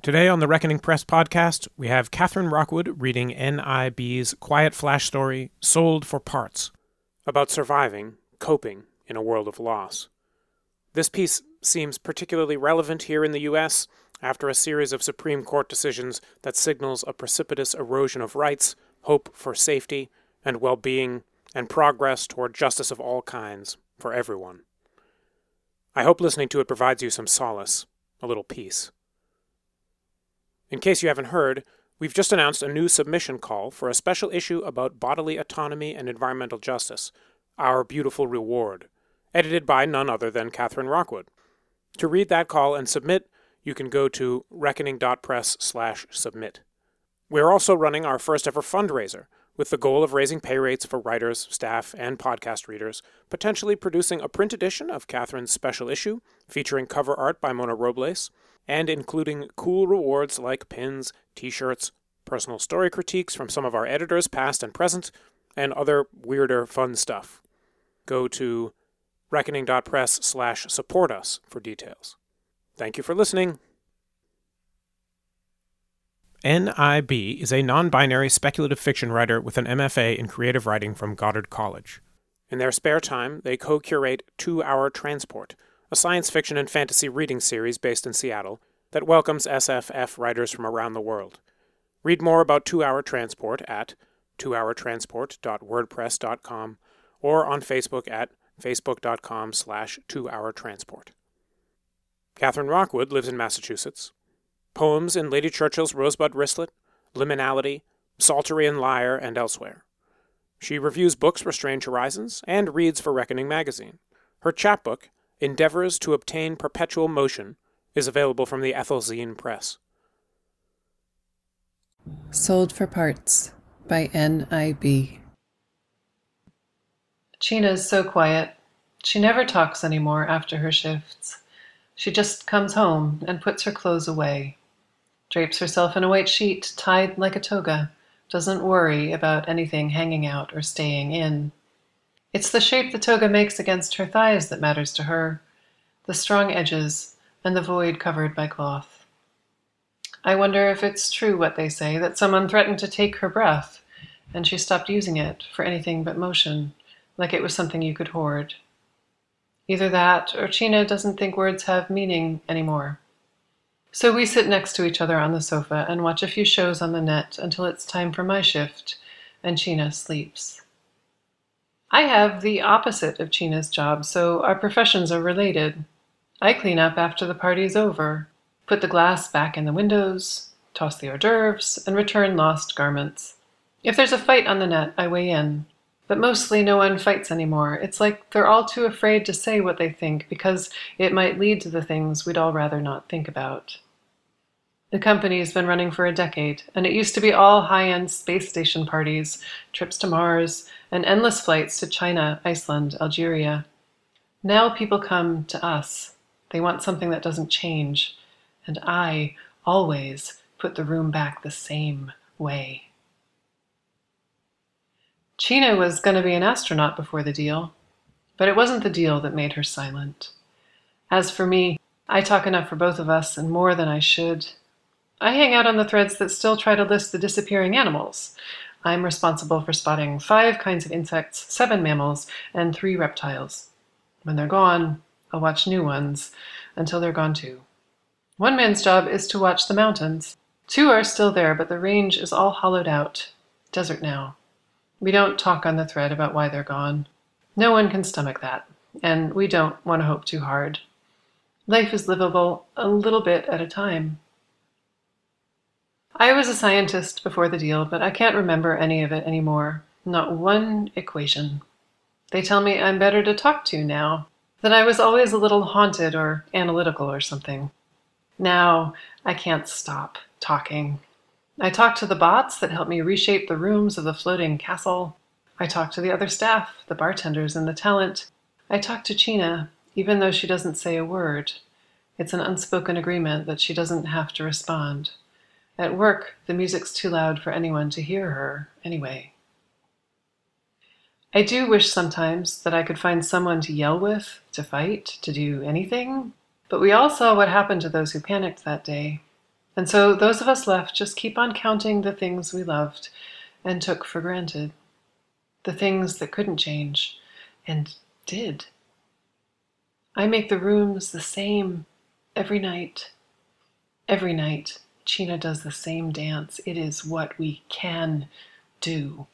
Today on the Reckoning Press podcast, we have Catherine Rockwood reading NIB's quiet flash story, Sold for Parts, about surviving, coping in a world of loss. This piece seems particularly relevant here in the U.S. after a series of Supreme Court decisions that signals a precipitous erosion of rights, hope for safety and well being, and progress toward justice of all kinds for everyone. I hope listening to it provides you some solace, a little peace. In case you haven't heard, we've just announced a new submission call for a special issue about bodily autonomy and environmental justice, Our Beautiful Reward, edited by none other than Catherine Rockwood. To read that call and submit, you can go to reckoning.press/submit. We're also running our first ever fundraiser with the goal of raising pay rates for writers, staff, and podcast readers, potentially producing a print edition of Catherine's special issue featuring cover art by Mona Robles and including cool rewards like pins, t shirts, personal story critiques from some of our editors, past and present, and other weirder fun stuff. Go to reckoning.press slash support us for details. Thank you for listening. NIB is a non binary speculative fiction writer with an MFA in creative writing from Goddard College. In their spare time, they co curate Two Hour Transport, a science fiction and fantasy reading series based in Seattle that welcomes SFF writers from around the world. Read more about Two Hour Transport at twohourtransport.wordpress.com or on Facebook at facebook.com slash twohourtransport. Catherine Rockwood lives in Massachusetts. Poems in Lady Churchill's Rosebud Wristlet, Liminality, Psaltery and Lyre, and elsewhere. She reviews books for Strange Horizons and reads for Reckoning magazine. Her chapbook, Endeavors to Obtain Perpetual Motion, is available from the Ethelzine Press. Sold for Parts by N.I.B. China's so quiet. She never talks anymore after her shifts. She just comes home and puts her clothes away, drapes herself in a white sheet tied like a toga, doesn't worry about anything hanging out or staying in. It's the shape the toga makes against her thighs that matters to her, the strong edges and the void covered by cloth. I wonder if it's true what they say that someone threatened to take her breath, and she stopped using it for anything but motion, like it was something you could hoard. Either that, or China doesn't think words have meaning anymore. So we sit next to each other on the sofa and watch a few shows on the net until it's time for my shift, and China sleeps. I have the opposite of China's job, so our professions are related. I clean up after the party is over, put the glass back in the windows, toss the hors d'oeuvres, and return lost garments. If there's a fight on the net, I weigh in. But mostly no one fights anymore. It's like they're all too afraid to say what they think because it might lead to the things we'd all rather not think about. The company's been running for a decade, and it used to be all high end space station parties, trips to Mars, and endless flights to China, Iceland, Algeria. Now people come to us. They want something that doesn't change, and I always put the room back the same way. China was going to be an astronaut before the deal, but it wasn't the deal that made her silent. As for me, I talk enough for both of us and more than I should. I hang out on the threads that still try to list the disappearing animals. I'm responsible for spotting five kinds of insects, seven mammals, and three reptiles. When they're gone, I'll watch new ones until they're gone too. One man's job is to watch the mountains. Two are still there, but the range is all hollowed out. Desert now. We don't talk on the thread about why they're gone. No one can stomach that, and we don't want to hope too hard. Life is livable a little bit at a time. I was a scientist before the deal, but I can't remember any of it anymore. Not one equation. They tell me I'm better to talk to now, that I was always a little haunted or analytical or something. Now I can't stop talking. I talk to the bots that help me reshape the rooms of the floating castle. I talk to the other staff, the bartenders, and the talent. I talk to China, even though she doesn't say a word. It's an unspoken agreement that she doesn't have to respond. At work, the music's too loud for anyone to hear her, anyway. I do wish sometimes that I could find someone to yell with, to fight, to do anything, but we all saw what happened to those who panicked that day. And so those of us left just keep on counting the things we loved and took for granted, the things that couldn't change and did. I make the rooms the same every night. Every night, Chena does the same dance. It is what we can do.